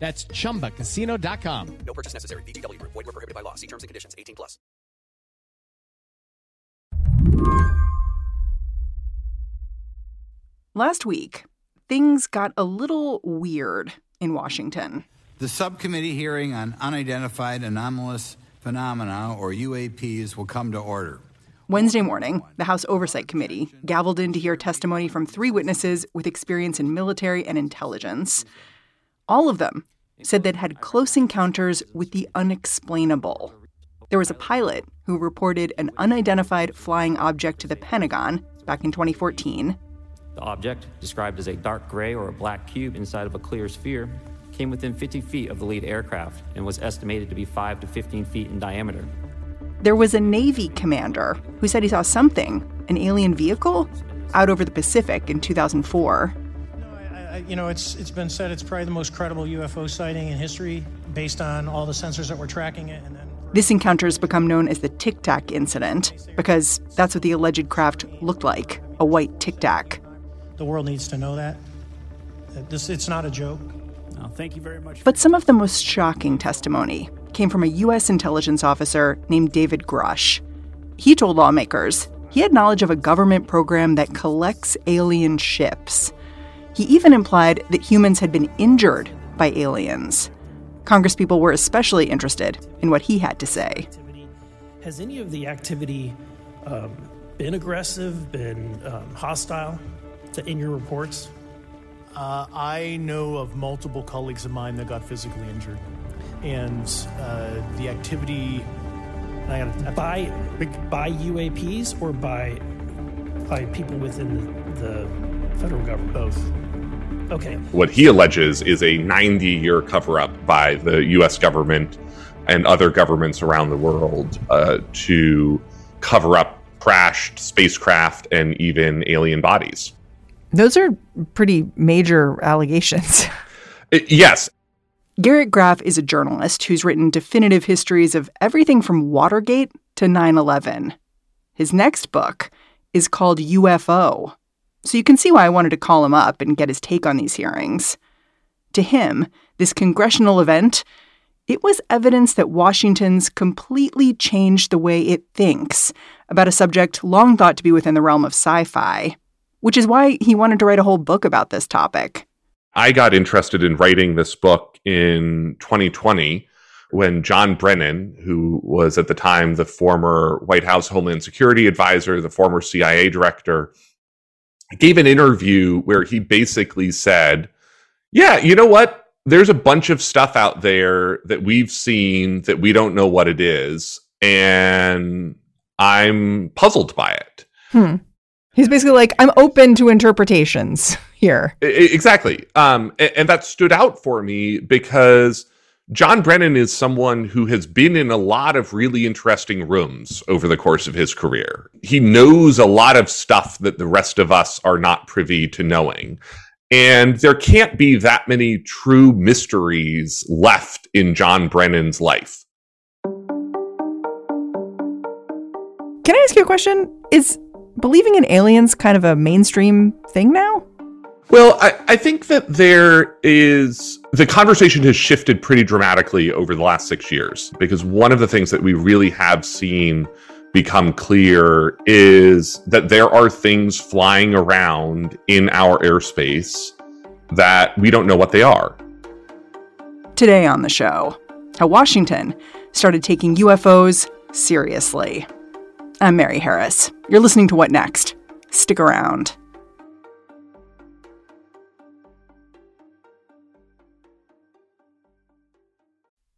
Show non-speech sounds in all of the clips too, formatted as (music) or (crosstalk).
That's chumbacasino.com. No purchase necessary. VGW Group. Void were prohibited by law. See terms and conditions. 18 plus. Last week, things got a little weird in Washington. The subcommittee hearing on unidentified anomalous phenomena, or UAPs, will come to order. Wednesday morning, the House Oversight Committee gavelled in to hear testimony from three witnesses with experience in military and intelligence. All of them said they'd had close encounters with the unexplainable. There was a pilot who reported an unidentified flying object to the Pentagon back in 2014. The object, described as a dark gray or a black cube inside of a clear sphere, came within 50 feet of the lead aircraft and was estimated to be 5 to 15 feet in diameter. There was a Navy commander who said he saw something, an alien vehicle, out over the Pacific in 2004. I- you know, it's it's been said it's probably the most credible UFO sighting in history, based on all the sensors that were tracking it, and then This encounter has become known as the Tic Tac incident because that's what the alleged craft looked like a white Tic Tac. the world needs to know that. that this it's not a joke. Oh, thank you very much. But some of the most shocking testimony came from a U.S. intelligence officer named David Grusch. He told lawmakers he had knowledge of a government program that collects alien ships. He even implied that humans had been injured by aliens. Congresspeople were especially interested in what he had to say. Has any of the activity um, been aggressive, been um, hostile to, in your reports? Uh, I know of multiple colleagues of mine that got physically injured, and uh, the activity. I gotta, By by UAPs or by by people within the, the federal government? both. Okay. What he alleges is a 90 year cover up by the US government and other governments around the world uh, to cover up crashed spacecraft and even alien bodies. Those are pretty major allegations. I- (laughs) yes, Garrett Graff is a journalist who's written definitive histories of everything from Watergate to 9 11. His next book is called UFO. So you can see why I wanted to call him up and get his take on these hearings. To him, this congressional event, it was evidence that Washington's completely changed the way it thinks about a subject long thought to be within the realm of sci-fi, which is why he wanted to write a whole book about this topic. I got interested in writing this book in 2020 when John Brennan, who was at the time the former White House Homeland Security advisor, the former CIA director, gave an interview where he basically said, Yeah, you know what? There's a bunch of stuff out there that we've seen that we don't know what it is. And I'm puzzled by it. Hmm. He's basically like, I'm open to interpretations (laughs) here. Exactly. Um, a- and, that stood out for me because John Brennan is someone who has been in a lot of really interesting rooms over the course of his career. He knows a lot of stuff that the rest of us are not privy to knowing. And there can't be that many true mysteries left in John Brennan's life. Can I ask you a question? Is believing in aliens kind of a mainstream thing now? Well, I, I think that there is the conversation has shifted pretty dramatically over the last six years because one of the things that we really have seen become clear is that there are things flying around in our airspace that we don't know what they are. Today on the show, how Washington started taking UFOs seriously. I'm Mary Harris. You're listening to What Next? Stick around.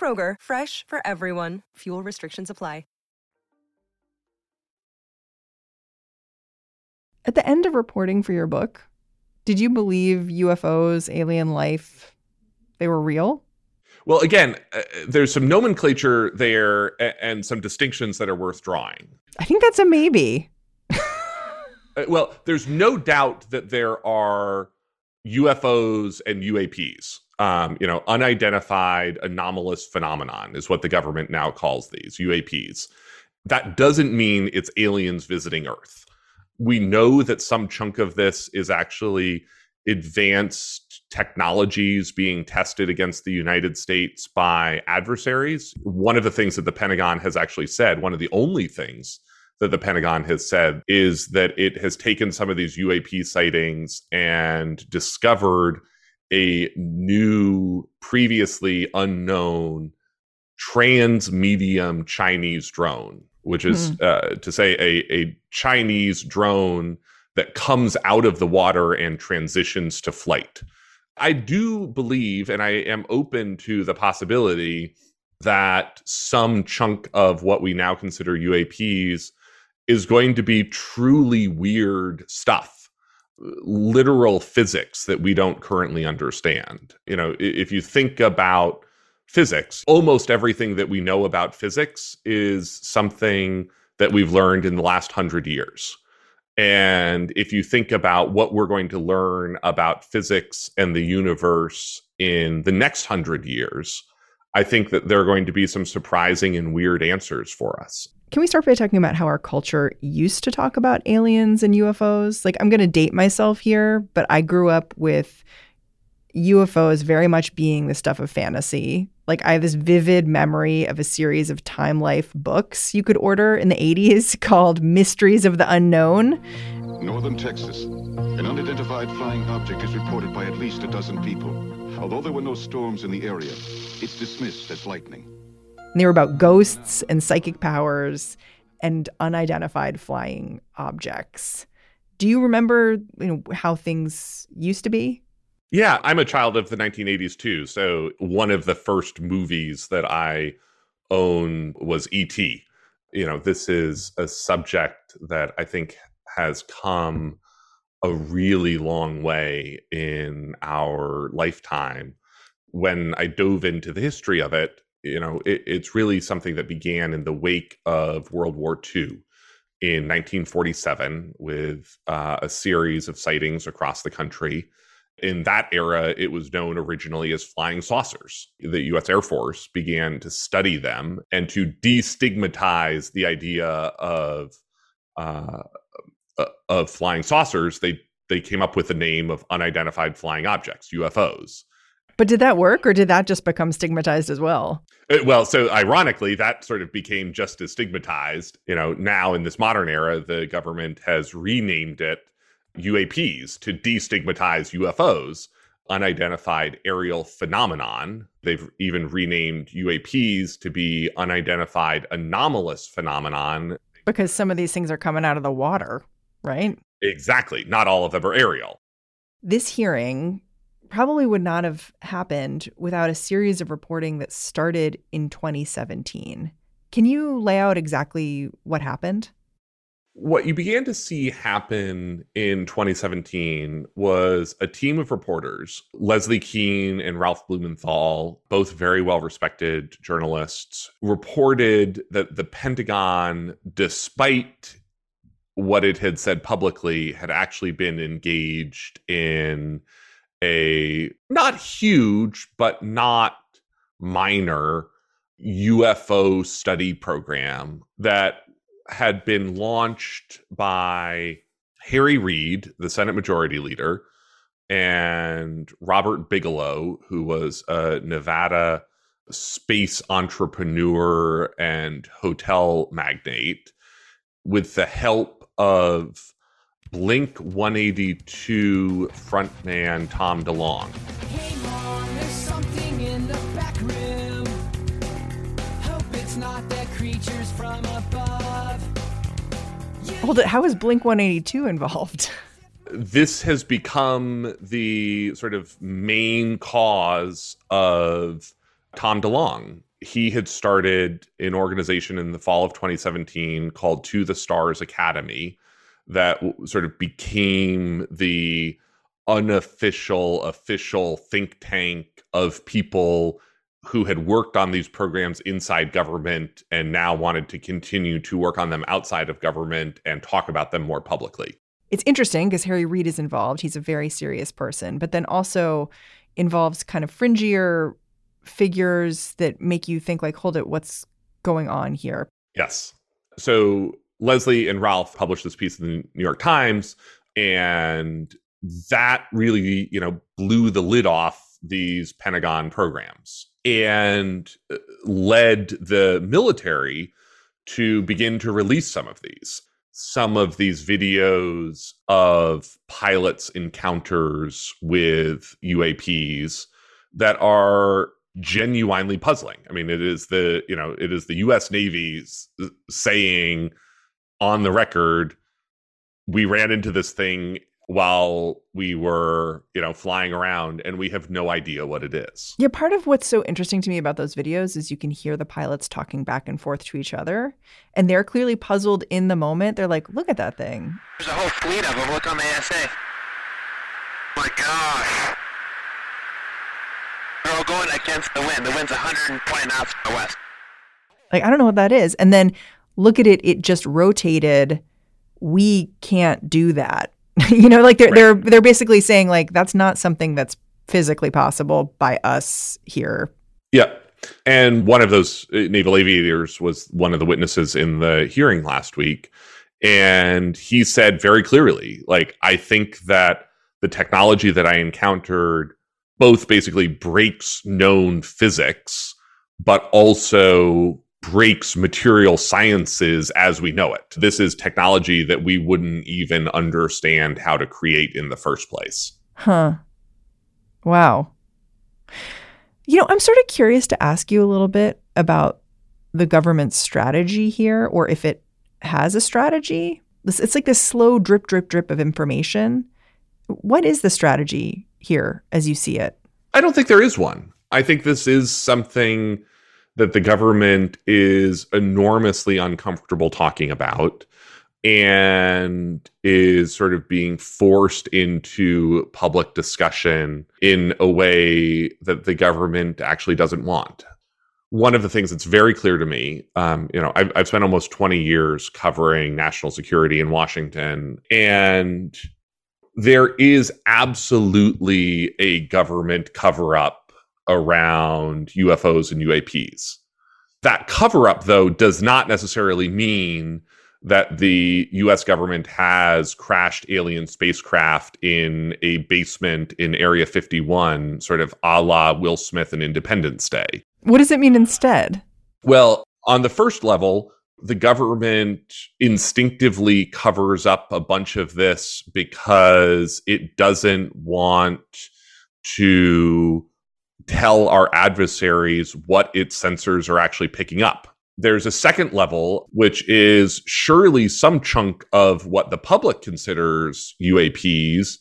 Kroger, fresh for everyone. Fuel restrictions apply. At the end of reporting for your book, did you believe UFOs, alien life, they were real? Well, again, uh, there's some nomenclature there and some distinctions that are worth drawing. I think that's a maybe. (laughs) Uh, well, there's no doubt that there are UFOs and UAPs. Um, you know, unidentified anomalous phenomenon is what the government now calls these UAPs. That doesn't mean it's aliens visiting Earth. We know that some chunk of this is actually advanced technologies being tested against the United States by adversaries. One of the things that the Pentagon has actually said, one of the only things that the Pentagon has said is that it has taken some of these UAP sightings and discovered a new, previously unknown trans medium Chinese drone, which is Hmm. uh, to say a, a Chinese drone that comes out of the water and transitions to flight. I do believe, and I am open to the possibility that some chunk of what we now consider UAPs is going to be truly weird stuff, literal physics that we don't currently understand. You know, if you think about physics, almost everything that we know about physics is something that we've learned in the last hundred years. And if you think about what we're going to learn about physics and the universe in the next hundred years, I think that there are going to be some surprising and weird answers for us. Can we start by talking about how our culture used to talk about aliens and UFOs? Like, I'm going to date myself here, but I grew up with UFOs very much being the stuff of fantasy. Like, I have this vivid memory of a series of Time Life books you could order in the 80s (laughs) called Mysteries of the Unknown. Northern Texas. An unidentified flying object is reported by at least a dozen people. Although there were no storms in the area, it's dismissed as lightning. And they were about ghosts and psychic powers and unidentified flying objects. Do you remember you know, how things used to be? Yeah, I'm a child of the 1980s too. So one of the first movies that I own was E.T. You know, this is a subject that I think has come a really long way in our lifetime. When I dove into the history of it, you know, it, it's really something that began in the wake of World War II in 1947 with uh, a series of sightings across the country in that era, it was known originally as flying saucers. The US Air Force began to study them and to destigmatize the idea of uh, uh, of flying saucers. They they came up with the name of unidentified flying objects, UFOs. But did that work or did that just become stigmatized as well? Uh, Well, so ironically, that sort of became just as stigmatized. You know, now in this modern era, the government has renamed it UAPs to destigmatize UFOs, unidentified aerial phenomenon. They've even renamed UAPs to be unidentified anomalous phenomenon. Because some of these things are coming out of the water, right? Exactly. Not all of them are aerial. This hearing probably would not have happened without a series of reporting that started in 2017. Can you lay out exactly what happened? what you began to see happen in 2017 was a team of reporters, Leslie Kean and Ralph Blumenthal, both very well respected journalists, reported that the Pentagon, despite what it had said publicly, had actually been engaged in a not huge, but not minor UFO study program that had been launched by Harry Reid, the Senate Majority Leader, and Robert Bigelow, who was a Nevada space entrepreneur and hotel magnate, with the help of Blink 182 frontman Tom DeLonge. Hey mom, there's something in the back room. Hope it's not the creatures from above. Hold it. How is Blink 182 involved? (laughs) This has become the sort of main cause of Tom DeLonge. He had started an organization in the fall of 2017 called To the Stars Academy that sort of became the unofficial, official think tank of people who had worked on these programs inside government and now wanted to continue to work on them outside of government and talk about them more publicly. It's interesting because Harry Reid is involved. He's a very serious person, but then also involves kind of fringier figures that make you think like, hold it, what's going on here? Yes. So Leslie and Ralph published this piece in the New York Times, and that really, you know, blew the lid off these Pentagon programs and uh, led the military to begin to release some of these. Some of these videos of pilots' encounters with UAPs that are genuinely puzzling. I mean, it is the you know it is the U.S. Navy's saying on the record, we ran into this thing while we were you know flying around, and we have no idea what it is. Yeah, part of what's so interesting to me about those videos is you can hear the pilots talking back and forth to each other, and they're clearly puzzled in the moment. They're like, "Look at that thing." There's a whole fleet of them. Look on the ASA. My gosh. They're all going against the wind. The wind's 120 knots from the west. Like, I don't know what that is. And then look at it, it just rotated. We can't do that. (laughs) you know, like they're they're they're basically saying like that's not something that's physically possible by us here. Yeah. And one of those uh, naval aviators was one of the witnesses in the hearing last week. And he said very clearly, like, I think that the technology that I encountered both basically breaks known physics, but also breaks material sciences as we know it. This is technology that we wouldn't even understand how to create in the first place. Huh. Wow. You know, I'm sort of curious to ask you a little bit about the government's strategy here, or if it has a strategy. This- It's like this slow drip, drip, drip of information. What is the strategy here as you see it? I don't think there is one. I think this is something that the government is enormously uncomfortable talking about and is sort of being forced into public discussion in a way that the government actually doesn't want. One of the things that's very clear to me, um, you know, I've, I've spent almost 20 years covering national security in Washington, and there is absolutely a government cover up around UFOs and UAPs. That cover up, though, does not necessarily mean that the US government has crashed alien spacecraft in a basement in Area 51, sort of a la Will Smith and Independence Day. What does it mean instead? Well, on the first level, the government instinctively covers up a bunch of this because it doesn't want to tell our adversaries what its sensors are actually picking up. There's a second level, which is surely some chunk of what the public considers UAPs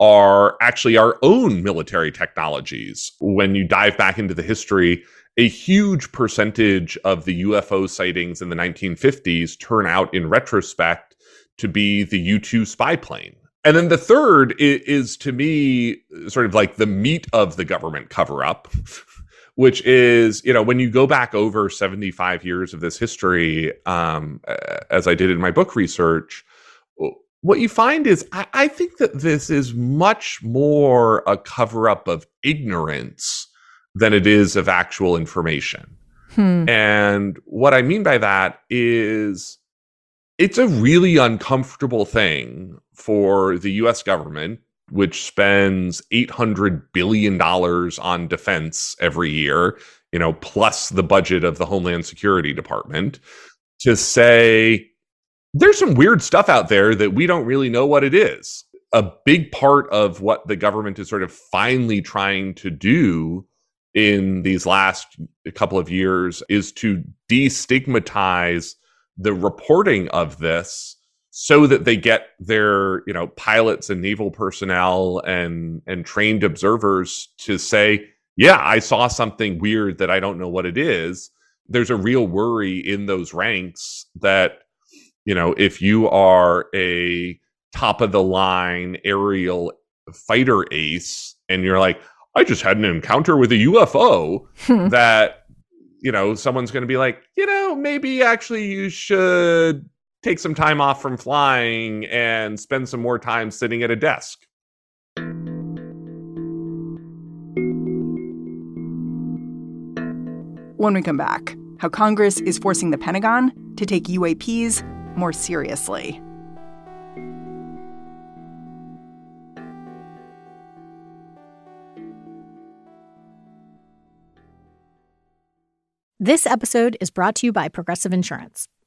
are actually our own military technologies. When you dive back into the history, a huge percentage of the UFO sightings in the 1950s turn out in retrospect to be the U 2 spy plane. And then the third is, is, to me sort of like the meat of the government cover up, (laughs) which is, you know, when you go back over 75 years of this history, um, as I did in my book research, what you find is I, I think that this is much more a cover up of ignorance than it is of actual information. Hmm. And what I mean by that is it's a really uncomfortable thing for the US government, which spends $800 billion on defense every year, you know, plus the budget of the Homeland Security Department, to say there's some weird stuff out there that we don't really know what it is. A big part of what the government is sort of finally trying to do in these last couple of years is to destigmatize the reporting of this so that they get their you know pilots and naval personnel and and trained observers to say yeah i saw something weird that i don't know what it is. There's a real worry in those ranks that you know if you are a top of the line aerial fighter ace and you're like I just had an encounter with a UFO hmm. that you know someone's going to be like, you know, maybe actually you should take some time off from flying and spend some more time sitting at a desk. When we come back, how Congress is forcing the Pentagon to take UAPs more seriously. This episode is brought to you by Progressive Insurance.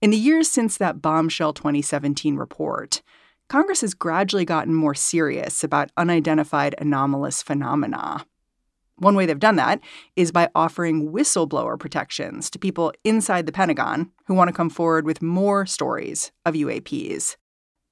In the years since that bombshell 2017 report, Congress has gradually gotten more serious about unidentified anomalous phenomena. One way they've done that is by offering whistleblower protections to people inside the Pentagon who want to come forward with more stories of UAPs.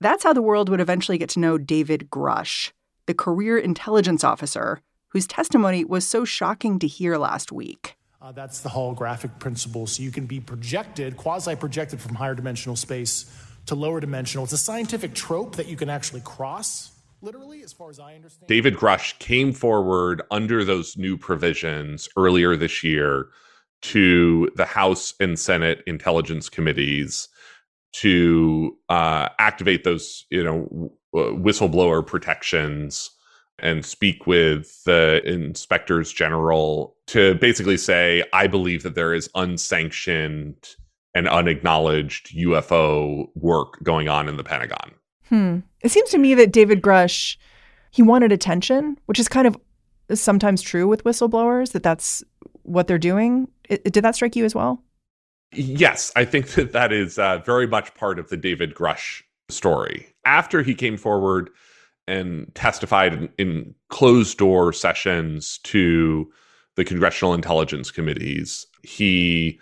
That's how the world would eventually get to know David Grusch, the career intelligence officer whose testimony was so shocking to hear last week. Uh, that's the holographic principle. So you can be projected, quasi projected from higher dimensional space to lower dimensional. It's a scientific trope that you can actually cross, literally, as far as I understand. David Grusch came forward under those new provisions earlier this year to the House and Senate intelligence committees to uh, activate those, you know, whistleblower protections and speak with the inspectors general to basically say, I believe that there is unsanctioned and unacknowledged UFO work going on in the Pentagon. Hmm. It seems to me that David Grusch, he wanted attention, which is kind of sometimes true with whistleblowers, that that's what they're doing. It, did that strike you as well? Yes, I think that that is uh, very much part of the David Grusch story. After he came forward and testified in, in closed door sessions to the congressional intelligence committees. He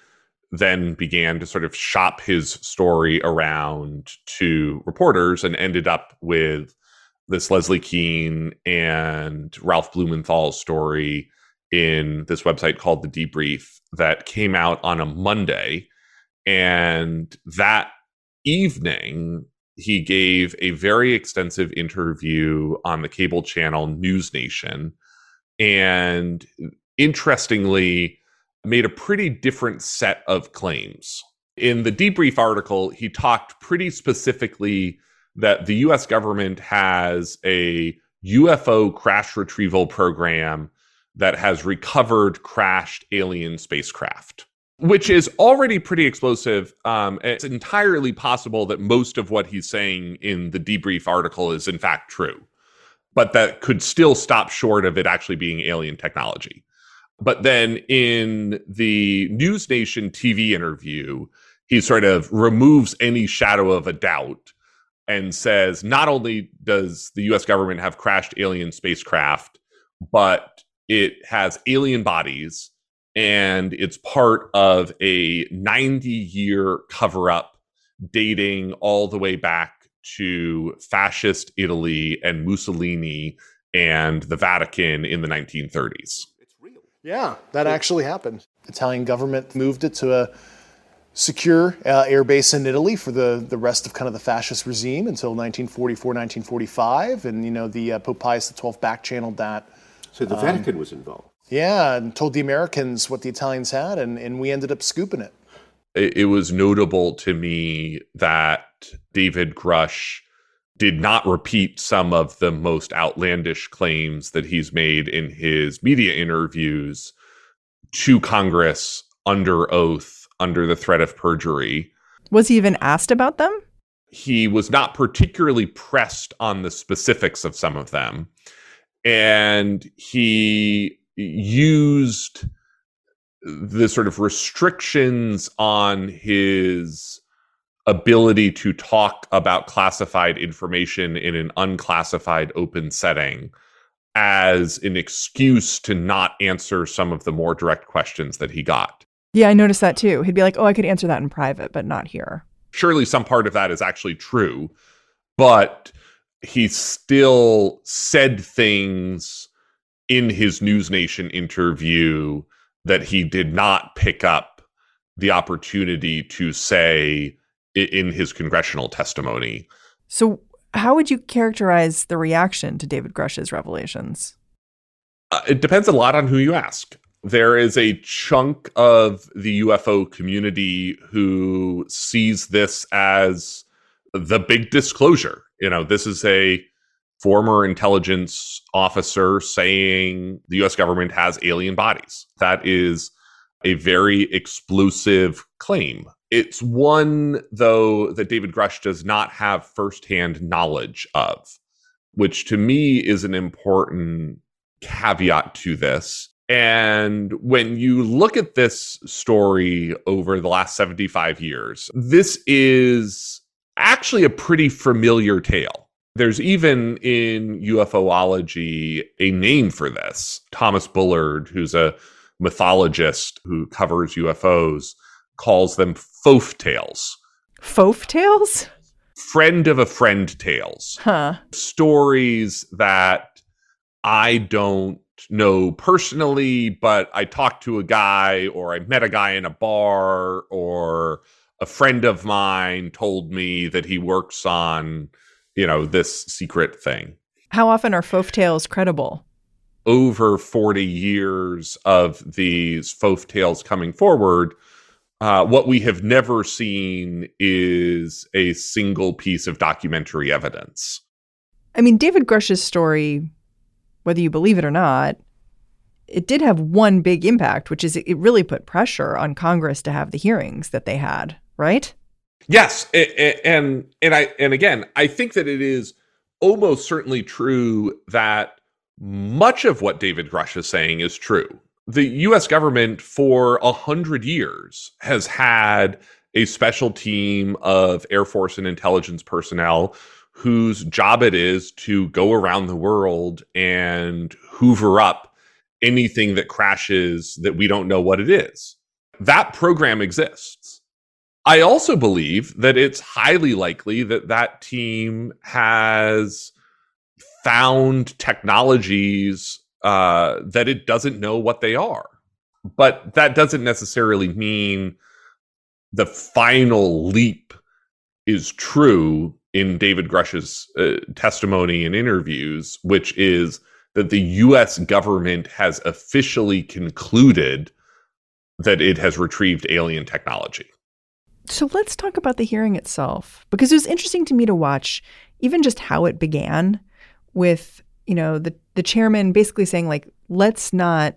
then began to sort of shop his story around to reporters and ended up with this Leslie Kean and Ralph Blumenthal story in this website called The Debrief that came out on a Monday. And that evening, he gave a very extensive interview on the cable channel News Nation. And interestingly, made a pretty different set of claims. In the debrief article, he talked pretty specifically that the US government has a UFO crash retrieval program that has recovered crashed alien spacecraft which is already pretty explosive. Um, it's entirely possible that most of what he's saying in the debrief article is in fact true, but that could still stop short of it actually being alien technology. But then in the News Nation TV interview, he sort of removes any shadow of a doubt and says not only does the US government have crashed alien spacecraft, but it has alien bodies and it's part of a 90 year cover up dating all the way back to fascist Italy and Mussolini and the Vatican in the 1930s. Yeah, that actually happened. Italian government moved it to a secure uh, air base in Italy for the, the rest of kind of the fascist regime until 1944, 1945. And, you know, the uh, Pope Pius XII back channeled that. So the Um, Vatican was involved. Yeah, and told the Americans what the Italians had, and, and we ended up scooping it. it, it was notable to me that David Grusch did not repeat some of the most outlandish claims that he's made in his media interviews to Congress under oath, under the threat of perjury. Was he even asked about them? He was not particularly pressed on the specifics of some of them. And he used the sort of restrictions on his ability to talk about classified information in an unclassified open setting as an excuse to not answer some of the more direct questions that he got. Yeah, I noticed that too. He'd be like, "Oh, I could answer that in private, but not here." Surely some part of that is actually true, but he still said things in his News Nation interview that he did not pick up the opportunity to say in his congressional testimony. So, how would you characterize the reaction to David Grusch's revelations? Uh, it depends a lot on who you ask. There is a chunk of the UFO community who sees this as the big disclosure. You know, this is a former intelligence officer saying the US government has alien bodies. That is a very explosive claim. It's one, though, that David Grusch does not have firsthand knowledge of, which to me is an important caveat to this. And when you look at this story over the last 75 years, this is actually a pretty familiar tale. There's even in UFOlogy a name for this. Thomas Bullard, who's a mythologist who covers UFOs, calls them FOAF tales. FOAF tales? Friend of a friend tales. Huh. Stories that I don't know personally, but I talked to a guy or I met a guy in a bar or a friend of mine told me that he works on, you know, this secret thing. How often are FOAF tales credible? Over 40 years of these FOAF tales coming forward, uh, what we have never seen is a single piece of documentary evidence. I mean, David Grusch's story, whether you believe it or not, it did have one big impact, which is it really put pressure on Congress to have the hearings that they had, right? Yes, and and I and again, I think that it is almost certainly true that much of what David Grusch is saying is true. The U.S. government for a hundred years has had a special team of Air Force and intelligence personnel whose job it is to go around the world and hoover up anything that crashes that we don't know what it is. That program exists. I also believe that it's highly likely that that team has found technologies uh, that it doesn't know what they are. But that doesn't necessarily mean the final leap is true in David Grusch's uh, testimony and interviews, which is that the US government has officially concluded that it has retrieved alien technology. So let's talk about the hearing itself because it was interesting to me to watch even just how it began with, you know, the the chairman basically saying like let's not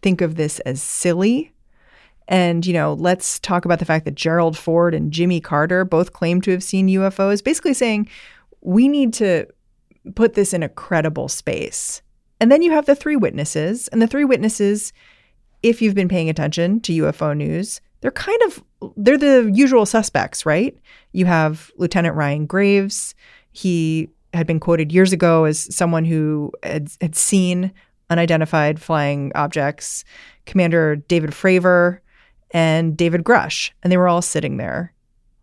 think of this as silly and, you know, let's talk about the fact that Gerald Ford and Jimmy Carter both claim to have seen UFOs, basically saying we need to put this in a credible space. And then you have the three witnesses, and the three witnesses, if you've been paying attention to UFO news, they're kind of they're the usual suspects, right? You have Lieutenant Ryan Graves. He had been quoted years ago as someone who had, had seen unidentified flying objects. Commander David Fravor and David Grush, and they were all sitting there.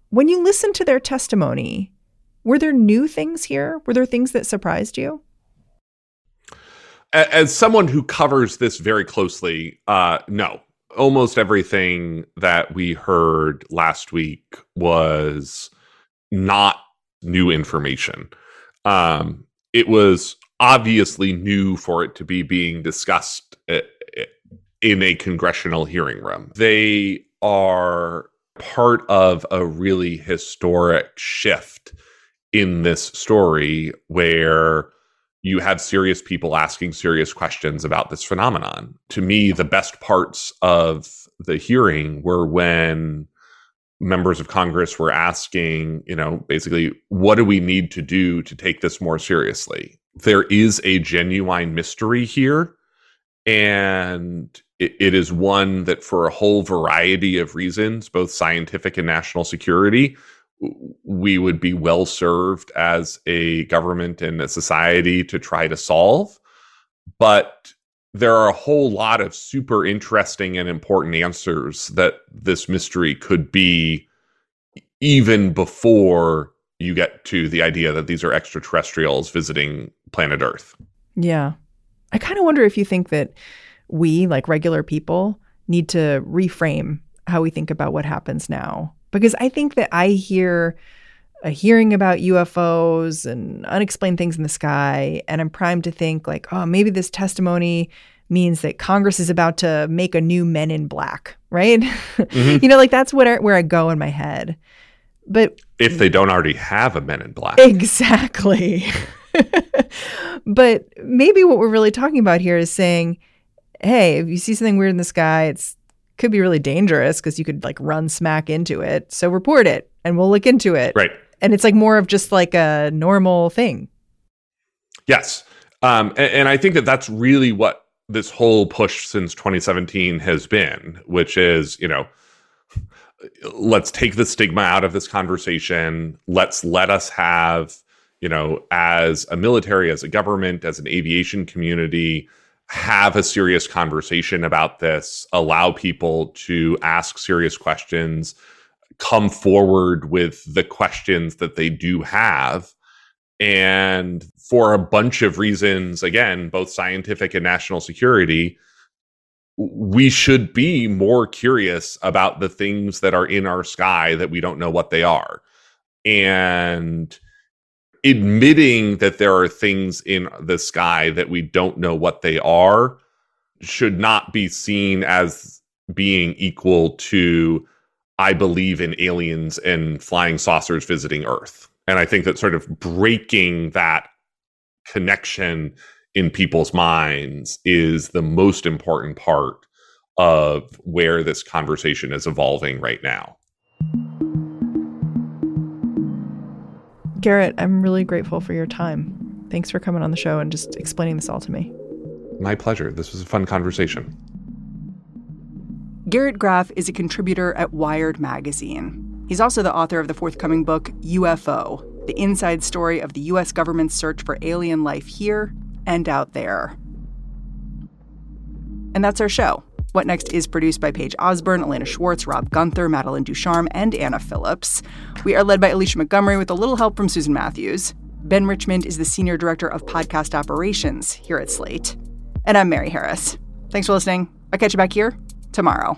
When you listen to their testimony, were there new things here? Were there things that surprised you? As someone who covers this very closely, uh, no. Almost everything that we heard last week was not new information. Um, it was obviously new for it to be being discussed uh, in a congressional hearing room. They are part of a really historic shift in this story where you have serious people asking serious questions about this phenomenon. To me, the best parts of the hearing were when members of Congress were asking, you know, basically, what do we need to do to take this more seriously? There is a genuine mystery here. And it, it is one that, for a whole variety of reasons, both scientific and national security, we would be well served as a government and a society to try to solve. But there are a whole lot of super interesting and important answers that this mystery could be even before you get to the idea that these are extraterrestrials visiting planet Earth. Yeah. I kind of wonder if you think that we, like regular people, need to reframe how we think about what happens now. Because I think that I hear a hearing about UFOs and unexplained things in the sky, and I'm primed to think, like, oh, maybe this testimony means that Congress is about to make a new Men in Black, right? Mm-hmm. (laughs) you know, like that's what I, where I go in my head. But if they don't already have a Men in Black, exactly. (laughs) but maybe what we're really talking about here is saying, hey, if you see something weird in the sky, it's could be really dangerous because you could like run smack into it. So report it and we'll look into it. Right. And it's like more of just like a normal thing. Yes. Um, and, and I think that that's really what this whole push since 2017 has been, which is, you know, let's take the stigma out of this conversation. Let's let us have, you know, as a military, as a government, as an aviation community, have a serious conversation about this, allow people to ask serious questions, come forward with the questions that they do have. And for a bunch of reasons, again, both scientific and national security, we should be more curious about the things that are in our sky that we don't know what they are. And admitting that there are things in the sky that we don't know what they are should not be seen as being equal to I believe in aliens and flying saucers visiting Earth. And I think that sort of breaking that connection in people's minds is the most important part of where this conversation is evolving right now. Garrett, I'm really grateful for your time. Thanks for coming on the show and just explaining this all to me. My pleasure. This was a fun conversation. Garrett Graff is a contributor at Wired Magazine. He's also the author of the forthcoming book, UFO The Inside Story of the U.S. Government's Search for Alien Life Here and Out There. And that's our show. What Next is produced by Paige Osburn, Elena Schwartz, Rob Gunther, Madeline Ducharme, and Anna Phillips. We are led by Alicia Montgomery with a little help from Susan Matthews. Ben Richmond is the Senior Director of Podcast Operations here at Slate. And I'm Mary Harris. Thanks for listening. I'll catch you back here tomorrow.